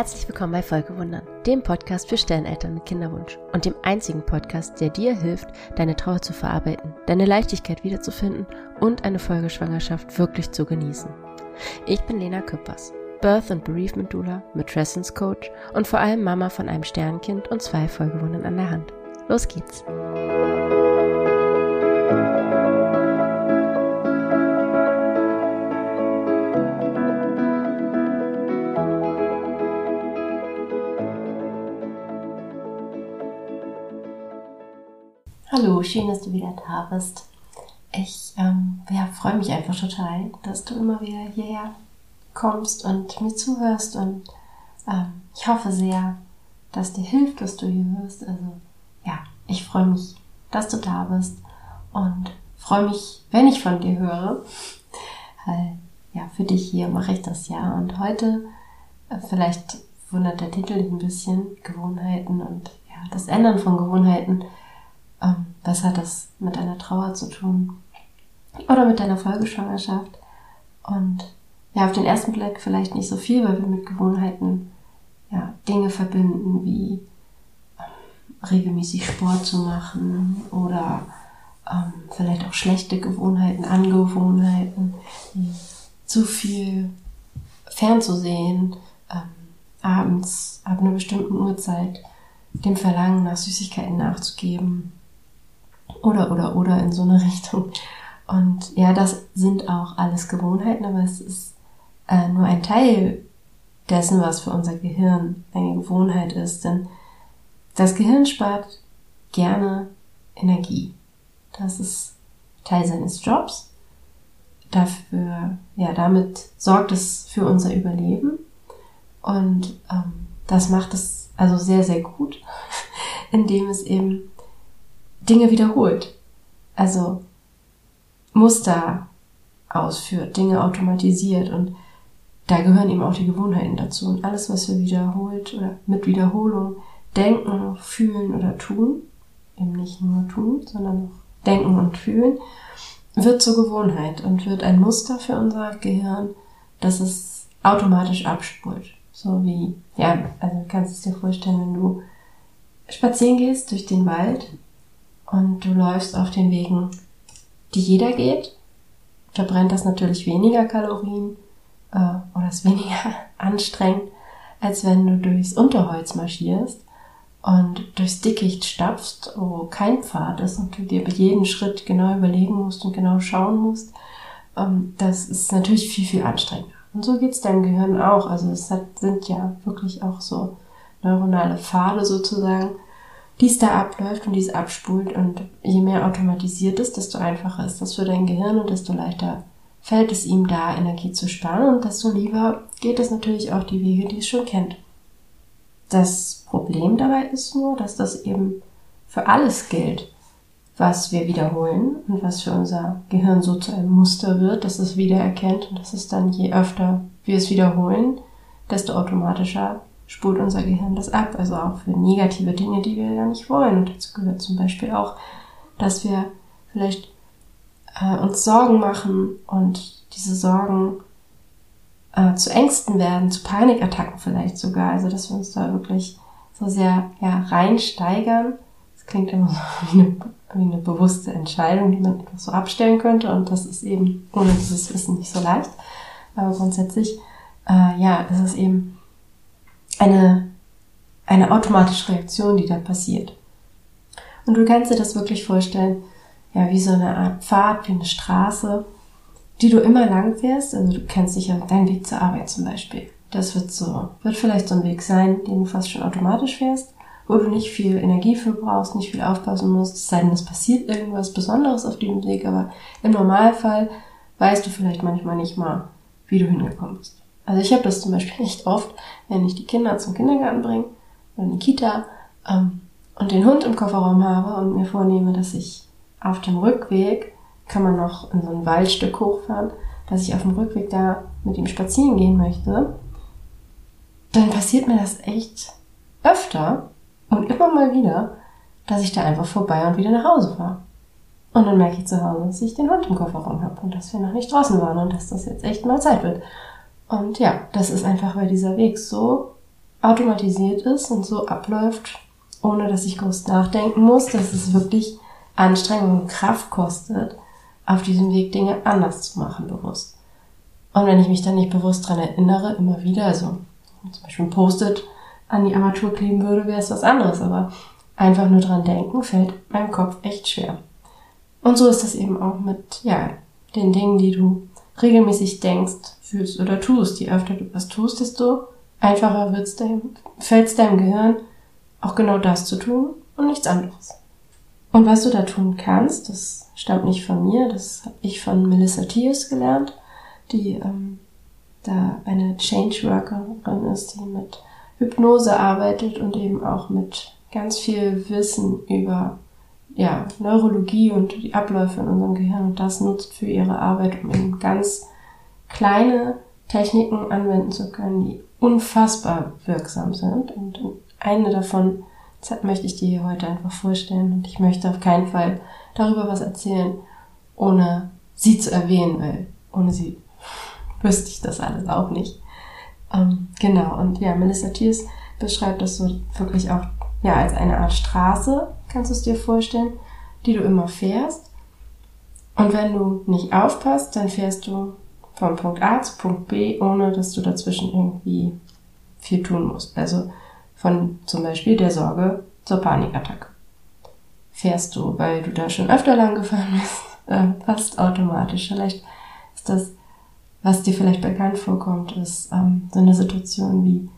Herzlich willkommen bei Folgewundern, dem Podcast für Stelleneltern mit Kinderwunsch und dem einzigen Podcast, der dir hilft, deine Trauer zu verarbeiten, deine Leichtigkeit wiederzufinden und eine Folgeschwangerschaft wirklich zu genießen. Ich bin Lena Küppers, Birth and Bereavement Doula, Matrescence Coach und vor allem Mama von einem Sternkind und zwei Folgewundern an der Hand. Los geht's! Schön, dass du wieder da bist. Ich ähm, ja, freue mich einfach total, dass du immer wieder hierher kommst und mir zuhörst und ähm, ich hoffe sehr, dass dir hilft, dass du hier hörst. Also ja, ich freue mich, dass du da bist und freue mich, wenn ich von dir höre. Weil ja, für dich hier mache ich das ja. Und heute, äh, vielleicht wundert der Titel ein bisschen, Gewohnheiten und ja, das Ändern von Gewohnheiten ähm, was hat das mit einer Trauer zu tun? Oder mit deiner Folgeschwangerschaft? Und ja, auf den ersten Blick vielleicht nicht so viel, weil wir mit Gewohnheiten ja, Dinge verbinden wie ähm, regelmäßig Sport zu machen oder ähm, vielleicht auch schlechte Gewohnheiten, Angewohnheiten, wie zu viel fernzusehen, ähm, abends ab einer bestimmten Uhrzeit dem Verlangen nach Süßigkeiten nachzugeben oder, oder, oder in so eine Richtung. Und ja, das sind auch alles Gewohnheiten, aber es ist äh, nur ein Teil dessen, was für unser Gehirn eine Gewohnheit ist. Denn das Gehirn spart gerne Energie. Das ist Teil seines Jobs. Dafür, ja, damit sorgt es für unser Überleben. Und ähm, das macht es also sehr, sehr gut, indem es eben Dinge wiederholt. Also Muster ausführt, Dinge automatisiert und da gehören eben auch die Gewohnheiten dazu. Und alles, was wir wiederholt oder mit Wiederholung denken, fühlen oder tun, eben nicht nur tun, sondern denken und fühlen, wird zur Gewohnheit und wird ein Muster für unser Gehirn, das es automatisch abspult. So wie, ja, also du kannst es dir vorstellen, wenn du spazieren gehst durch den Wald und du läufst auf den Wegen, die jeder geht, verbrennt das natürlich weniger Kalorien äh, oder ist weniger anstrengend, als wenn du durchs Unterholz marschierst und durchs Dickicht stapfst, wo kein Pfad ist und du dir bei jedem Schritt genau überlegen musst und genau schauen musst. Ähm, das ist natürlich viel, viel anstrengender. Und so geht's deinem Gehirn auch. Also es hat, sind ja wirklich auch so neuronale Pfade sozusagen, die es da abläuft und die es abspult. Und je mehr automatisiert ist, desto einfacher ist das für dein Gehirn und desto leichter fällt es ihm da, Energie zu sparen und desto lieber geht es natürlich auch die Wege, die es schon kennt. Das Problem dabei ist nur, dass das eben für alles gilt, was wir wiederholen und was für unser Gehirn so zu einem Muster wird, dass es wiedererkennt und dass es dann je öfter wir es wiederholen, desto automatischer spult unser Gehirn das ab. Also auch für negative Dinge, die wir ja nicht wollen. Und dazu gehört zum Beispiel auch, dass wir vielleicht äh, uns Sorgen machen und diese Sorgen äh, zu Ängsten werden, zu Panikattacken vielleicht sogar. Also dass wir uns da wirklich so sehr ja, reinsteigern. Das klingt immer so wie eine, wie eine bewusste Entscheidung, die man einfach so abstellen könnte. Und das ist eben ohne dieses Wissen nicht so leicht. Aber grundsätzlich, äh, ja, es ist eben eine, eine automatische Reaktion, die da passiert. Und du kannst dir das wirklich vorstellen, ja, wie so eine Art Pfad, wie eine Straße, die du immer lang fährst. Also du kennst sicher deinen Weg zur Arbeit zum Beispiel. Das wird so, wird vielleicht so ein Weg sein, den du fast schon automatisch fährst, wo du nicht viel Energie für brauchst, nicht viel aufpassen musst, es sei denn, es passiert irgendwas Besonderes auf dem Weg, aber im Normalfall weißt du vielleicht manchmal nicht mal, wie du hingekommen bist. Also ich habe das zum Beispiel echt oft, wenn ich die Kinder zum Kindergarten bringe oder in die Kita ähm, und den Hund im Kofferraum habe und mir vornehme, dass ich auf dem Rückweg, kann man noch in so ein Waldstück hochfahren, dass ich auf dem Rückweg da mit ihm spazieren gehen möchte, dann passiert mir das echt öfter und immer mal wieder, dass ich da einfach vorbei und wieder nach Hause fahre. Und dann merke ich zu Hause, dass ich den Hund im Kofferraum habe und dass wir noch nicht draußen waren und dass das jetzt echt mal Zeit wird. Und ja, das ist einfach, weil dieser Weg so automatisiert ist und so abläuft, ohne dass ich groß nachdenken muss, dass es wirklich Anstrengung und Kraft kostet, auf diesem Weg Dinge anders zu machen, bewusst. Und wenn ich mich dann nicht bewusst dran erinnere, immer wieder, also zum Beispiel ein Post-it an die Armatur kleben würde, wäre es was anderes, aber einfach nur dran denken fällt meinem Kopf echt schwer. Und so ist das eben auch mit, ja, den Dingen, die du regelmäßig denkst, fühlst oder tust. Je öfter du was tust, desto einfacher wird's deinem, fällt's deinem Gehirn, auch genau das zu tun und nichts anderes. Und was du da tun kannst, das stammt nicht von mir, das habe ich von Melissa Thiers gelernt, die ähm, da eine Change Workerin ist, die mit Hypnose arbeitet und eben auch mit ganz viel Wissen über ja, Neurologie und die Abläufe in unserem Gehirn und das nutzt für ihre Arbeit, um eben ganz kleine Techniken anwenden zu können, die unfassbar wirksam sind. Und eine davon möchte ich dir heute einfach vorstellen. Und ich möchte auf keinen Fall darüber was erzählen, ohne sie zu erwähnen, weil ohne sie wüsste ich das alles auch nicht. Ähm, genau, und ja, Melissa Thiers beschreibt das so wirklich auch ja, als eine Art Straße, kannst du es dir vorstellen, die du immer fährst. Und wenn du nicht aufpasst, dann fährst du von Punkt A zu Punkt B, ohne dass du dazwischen irgendwie viel tun musst. Also von zum Beispiel der Sorge zur Panikattacke. Fährst du, weil du da schon öfter lang gefahren bist, äh, fast automatisch. Vielleicht ist das, was dir vielleicht bekannt vorkommt, ist ähm, so eine Situation wie,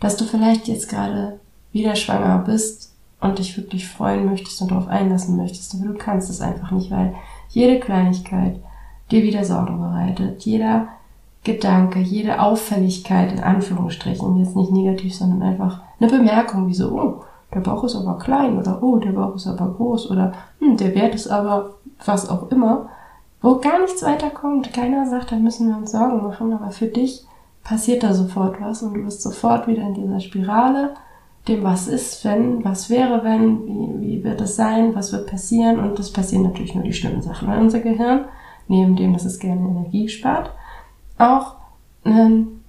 dass du vielleicht jetzt gerade wieder schwanger bist und dich wirklich freuen möchtest und darauf einlassen möchtest, aber du kannst es einfach nicht, weil jede Kleinigkeit dir wieder Sorgen bereitet, jeder Gedanke, jede Auffälligkeit in Anführungsstrichen, jetzt nicht negativ, sondern einfach eine Bemerkung, wie so, oh, der Bauch ist aber klein oder oh, der Bauch ist aber groß oder hm, der Wert ist aber was auch immer, wo gar nichts weiterkommt. Keiner sagt, dann müssen wir uns Sorgen machen, aber für dich passiert da sofort was und du bist sofort wieder in dieser Spirale. Dem, was ist, wenn, was wäre, wenn, wie, wie wird es sein, was wird passieren? Und das passieren natürlich nur die schlimmen Sachen, weil unser Gehirn, neben dem, dass es gerne Energie spart, auch einen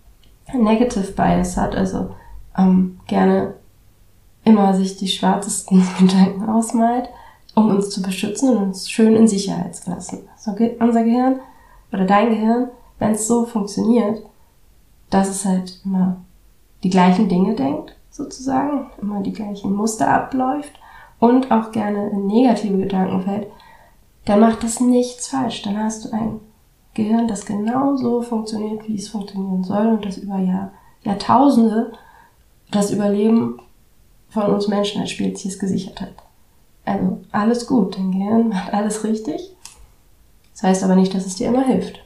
Negative Bias hat, also ähm, gerne immer sich die schwarzesten Gedanken ausmalt, um uns zu beschützen und uns schön in Sicherheit zu lassen. So geht unser Gehirn oder dein Gehirn, wenn es so funktioniert, dass es halt immer die gleichen Dinge denkt sozusagen, immer die gleichen Muster abläuft und auch gerne in negative Gedanken fällt, dann macht das nichts falsch. Dann hast du ein Gehirn, das genau so funktioniert, wie es funktionieren soll und das über Jahr, Jahrtausende das Überleben von uns Menschen als Spezies gesichert hat. Also alles gut, dein Gehirn macht alles richtig. Das heißt aber nicht, dass es dir immer hilft.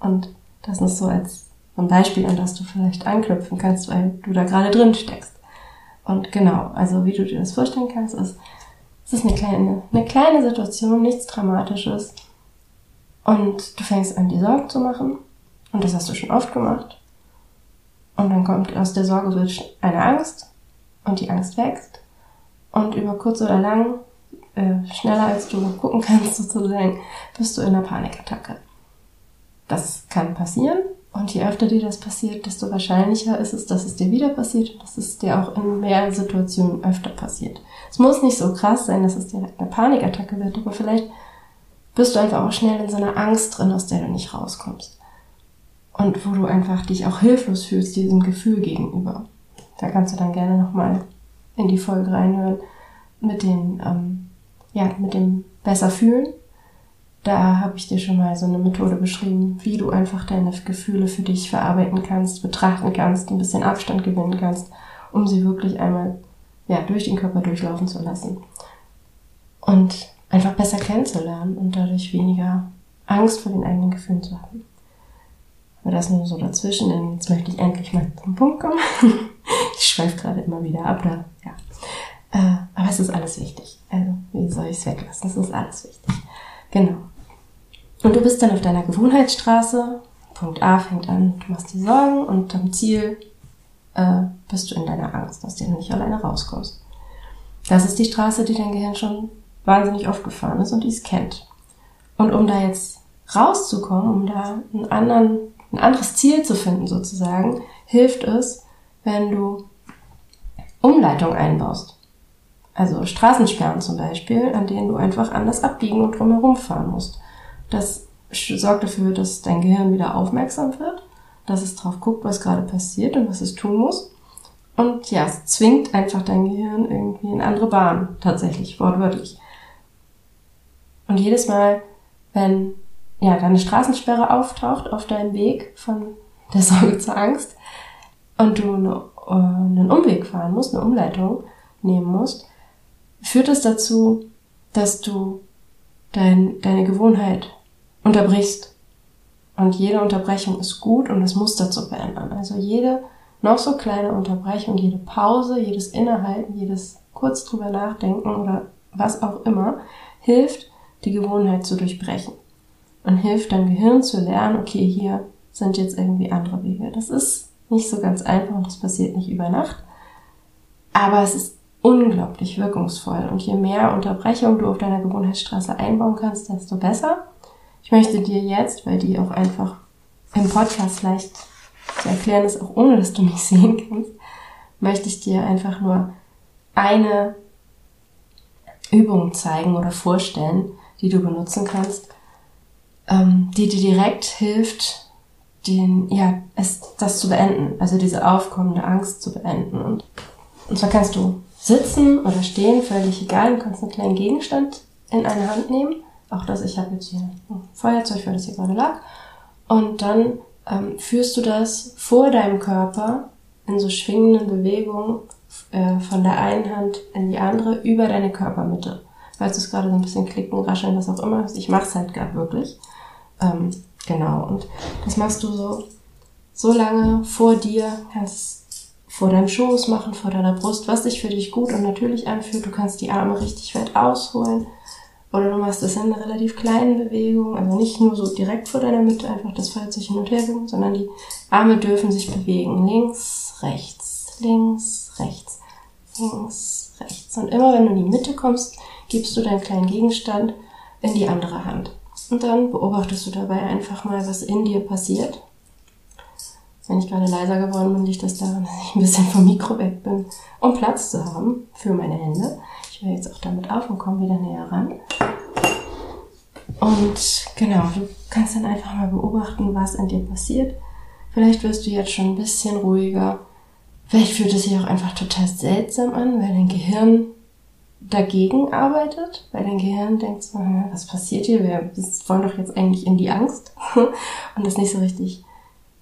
Und das ist so als ein Beispiel, an das du vielleicht anknüpfen kannst, weil du da gerade drin steckst. Und genau, also wie du dir das vorstellen kannst, ist, es ist eine kleine, eine kleine Situation, nichts Dramatisches. Und du fängst an, die Sorgen zu machen. Und das hast du schon oft gemacht. Und dann kommt aus der Sorge wird eine Angst. Und die Angst wächst. Und über kurz oder lang, äh, schneller als du gucken kannst sozusagen, bist du in einer Panikattacke. Das kann passieren. Und je öfter dir das passiert, desto wahrscheinlicher ist es, dass es dir wieder passiert und dass es dir auch in mehr Situationen öfter passiert. Es muss nicht so krass sein, dass es direkt eine Panikattacke wird, aber vielleicht bist du einfach auch schnell in so einer Angst drin, aus der du nicht rauskommst. Und wo du einfach dich auch hilflos fühlst diesem Gefühl gegenüber. Da kannst du dann gerne nochmal in die Folge reinhören mit den, ähm, ja, mit dem besser fühlen da habe ich dir schon mal so eine Methode beschrieben, wie du einfach deine Gefühle für dich verarbeiten kannst, betrachten kannst, ein bisschen Abstand gewinnen kannst, um sie wirklich einmal ja, durch den Körper durchlaufen zu lassen. Und einfach besser kennenzulernen und dadurch weniger Angst vor den eigenen Gefühlen zu haben. Aber das nur so dazwischen, denn jetzt möchte ich endlich mal zum Punkt kommen. ich schweife gerade immer wieder ab, da, ja. Äh, aber es ist alles wichtig. Also, wie soll ich es weglassen? Es ist alles wichtig. Genau. Und du bist dann auf deiner Gewohnheitsstraße. Punkt A fängt an, du machst dir Sorgen und am Ziel äh, bist du in deiner Angst, dass du nicht alleine rauskommst. Das ist die Straße, die dein Gehirn schon wahnsinnig oft gefahren ist und die es kennt. Und um da jetzt rauszukommen, um da einen anderen, ein anderes Ziel zu finden sozusagen, hilft es, wenn du Umleitung einbaust. Also Straßensperren zum Beispiel, an denen du einfach anders abbiegen und drumherum fahren musst. Das sorgt dafür, dass dein Gehirn wieder aufmerksam wird, dass es drauf guckt, was gerade passiert und was es tun muss. Und ja, es zwingt einfach dein Gehirn irgendwie in andere Bahnen, tatsächlich, wortwörtlich. Und jedes Mal, wenn ja, deine Straßensperre auftaucht auf deinem Weg von der Sorge zur Angst und du eine, äh, einen Umweg fahren musst, eine Umleitung nehmen musst, führt es dazu, dass du dein, deine Gewohnheit unterbrichst. Und jede Unterbrechung ist gut, um das Muster zu verändern. Also jede noch so kleine Unterbrechung, jede Pause, jedes Innehalten, jedes kurz drüber nachdenken oder was auch immer, hilft, die Gewohnheit zu durchbrechen. Und hilft deinem Gehirn zu lernen, okay, hier sind jetzt irgendwie andere Wege. Das ist nicht so ganz einfach und das passiert nicht über Nacht. Aber es ist unglaublich wirkungsvoll. Und je mehr Unterbrechung du auf deiner Gewohnheitsstraße einbauen kannst, desto besser. Ich möchte dir jetzt, weil die auch einfach im Podcast leicht zu erklären ist, auch ohne dass du mich sehen kannst, möchte ich dir einfach nur eine Übung zeigen oder vorstellen, die du benutzen kannst, ähm, die dir direkt hilft, den, ja, es, das zu beenden, also diese aufkommende Angst zu beenden. Und, und zwar kannst du sitzen oder stehen, völlig egal, du kannst einen kleinen Gegenstand in eine Hand nehmen. Auch das, ich habe jetzt hier ein Feuerzeug, weil das hier gerade lag. Und dann ähm, führst du das vor deinem Körper in so schwingenden Bewegungen äh, von der einen Hand in die andere über deine Körpermitte. Falls du es gerade so ein bisschen klicken, rascheln, was auch immer. Ich mach's halt gerade wirklich. Ähm, genau. Und das machst du so, so lange vor dir, kannst vor deinem Schoß machen, vor deiner Brust, was sich für dich gut und natürlich anfühlt. Du kannst die Arme richtig weit ausholen. Oder du machst das in einer relativ kleinen Bewegung, also nicht nur so direkt vor deiner Mitte einfach das Feuer sich hin und her bewegen, sondern die Arme dürfen sich bewegen. Links, rechts, links, rechts, links, rechts. Und immer wenn du in die Mitte kommst, gibst du deinen kleinen Gegenstand in die andere Hand. Und dann beobachtest du dabei einfach mal, was in dir passiert. Wenn ich gerade leiser geworden bin, liegt das daran, dass ich ein bisschen vom Mikro weg bin, um Platz zu haben für meine Hände. Ich höre jetzt auch damit auf und komme wieder näher ran. Und genau, du kannst dann einfach mal beobachten, was in dir passiert. Vielleicht wirst du jetzt schon ein bisschen ruhiger. Vielleicht fühlt es sich auch einfach total seltsam an, weil dein Gehirn dagegen arbeitet, weil dein Gehirn denkt so, was passiert hier? Wir wollen doch jetzt eigentlich in die Angst und das nicht so richtig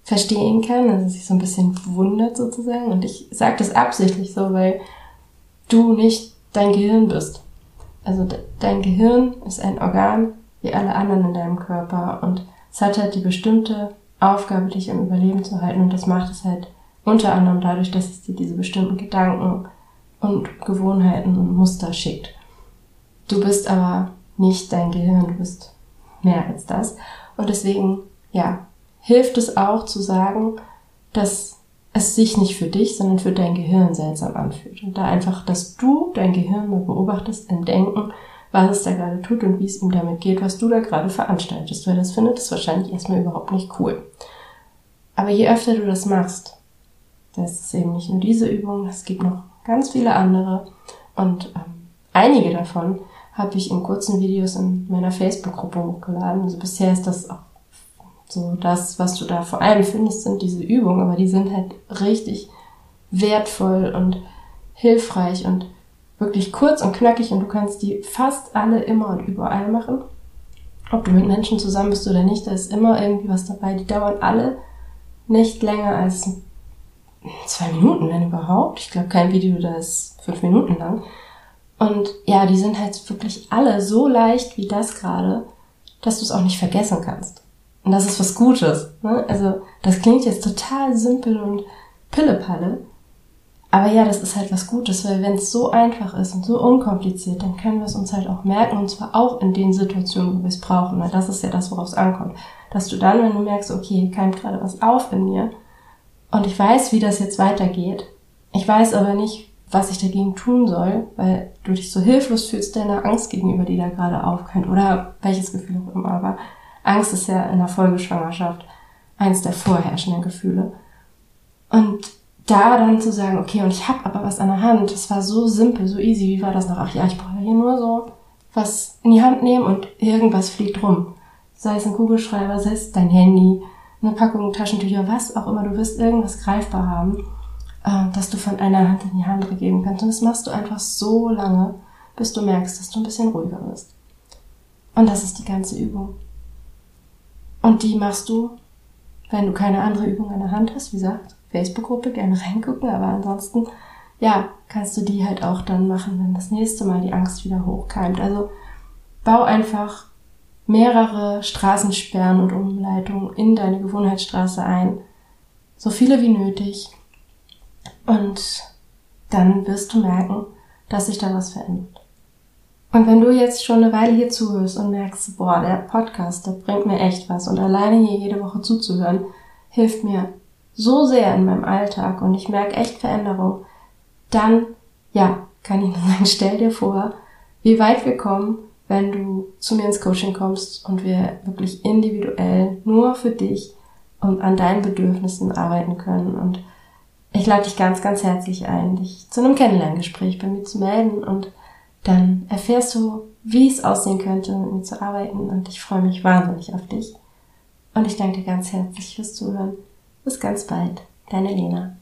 verstehen kann, also sich so ein bisschen wundert sozusagen. Und ich sage das absichtlich so, weil du nicht dein Gehirn bist. Also dein Gehirn ist ein Organ wie alle anderen in deinem Körper und es hat halt die bestimmte Aufgabe, dich im Überleben zu halten und das macht es halt unter anderem dadurch, dass es dir diese bestimmten Gedanken und Gewohnheiten und Muster schickt. Du bist aber nicht dein Gehirn, du bist mehr als das. Und deswegen, ja, hilft es auch zu sagen, dass es sich nicht für dich, sondern für dein Gehirn seltsam anfühlt. Und da einfach, dass du dein Gehirn mal beobachtest im Denken, was es da gerade tut und wie es ihm damit geht, was du da gerade veranstaltest. Weil das findet es wahrscheinlich erstmal überhaupt nicht cool. Aber je öfter du das machst, das ist eben nicht nur diese Übung, es gibt noch ganz viele andere. Und ähm, einige davon habe ich in kurzen Videos in meiner Facebook-Gruppe hochgeladen. Also bisher ist das auch so das, was du da vor allem findest, sind diese Übungen, aber die sind halt richtig wertvoll und hilfreich und wirklich kurz und knackig und du kannst die fast alle immer und überall machen. Ob du mit Menschen zusammen bist oder nicht, da ist immer irgendwie was dabei. Die dauern alle nicht länger als zwei Minuten, wenn überhaupt. Ich glaube, kein Video da ist fünf Minuten lang. Und ja, die sind halt wirklich alle so leicht wie das gerade, dass du es auch nicht vergessen kannst. Und das ist was Gutes. Ne? Also das klingt jetzt total simpel und pillepalle. Aber ja, das ist halt was Gutes, weil wenn es so einfach ist und so unkompliziert, dann können wir es uns halt auch merken und zwar auch in den Situationen, wo wir es brauchen. Weil das ist ja das, worauf es ankommt. Dass du dann, wenn du merkst, okay, hier keimt gerade was auf in mir, und ich weiß, wie das jetzt weitergeht. Ich weiß aber nicht, was ich dagegen tun soll, weil du dich so hilflos fühlst deiner Angst gegenüber, die da gerade aufkommt oder welches Gefühl auch immer. Aber Angst ist ja in der Folgeschwangerschaft eins der vorherrschenden Gefühle. Und da dann zu sagen, okay, und ich habe aber was an der Hand, das war so simpel, so easy, wie war das noch? Ach ja, ich brauche hier nur so was in die Hand nehmen und irgendwas fliegt rum. Sei es ein Kugelschreiber, sei es dein Handy, eine Packung Taschentücher, was auch immer, du wirst irgendwas greifbar haben, äh, dass du von einer Hand in die andere geben kannst. Und das machst du einfach so lange, bis du merkst, dass du ein bisschen ruhiger wirst. Und das ist die ganze Übung. Und die machst du, wenn du keine andere Übung in der Hand hast, wie gesagt, Facebook-Gruppe, gerne reingucken, aber ansonsten, ja, kannst du die halt auch dann machen, wenn das nächste Mal die Angst wieder hochkeimt. Also bau einfach mehrere Straßensperren und Umleitungen in deine Gewohnheitsstraße ein. So viele wie nötig. Und dann wirst du merken, dass sich da was verändert. Und wenn du jetzt schon eine Weile hier zuhörst und merkst, boah, der Podcast, der bringt mir echt was und alleine hier jede Woche zuzuhören, hilft mir so sehr in meinem Alltag und ich merke echt Veränderung, dann, ja, kann ich nur sagen, stell dir vor, wie weit wir kommen, wenn du zu mir ins Coaching kommst und wir wirklich individuell nur für dich und an deinen Bedürfnissen arbeiten können. Und ich lade dich ganz, ganz herzlich ein, dich zu einem Kennenlerngespräch bei mir zu melden und dann erfährst du, wie es aussehen könnte, mit mir zu arbeiten und ich freue mich wahnsinnig auf dich. Und ich danke dir ganz herzlich fürs Zuhören. Bis ganz bald. Deine Lena.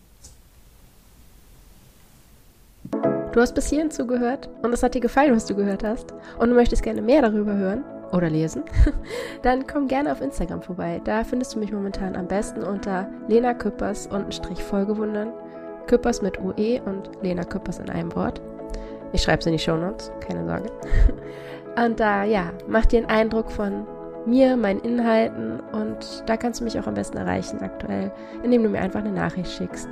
Du hast bis hierhin zugehört und es hat dir gefallen, was du gehört hast und du möchtest gerne mehr darüber hören oder lesen, dann komm gerne auf Instagram vorbei. Da findest du mich momentan am besten unter Lena Küppers und Strich Folgewundern. Küppers mit UE und Lena Küppers in einem Wort. Ich schreibe es in die Show Notes, keine Sorge. Und da, ja, mach dir einen Eindruck von mir, meinen Inhalten und da kannst du mich auch am besten erreichen aktuell, indem du mir einfach eine Nachricht schickst.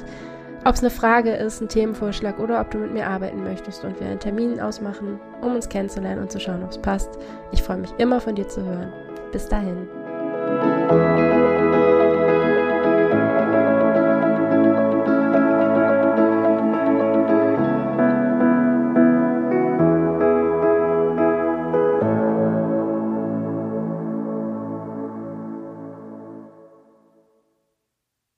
Ob es eine Frage ist, ein Themenvorschlag oder ob du mit mir arbeiten möchtest und wir einen Termin ausmachen, um uns kennenzulernen und zu schauen, ob es passt. Ich freue mich immer von dir zu hören. Bis dahin.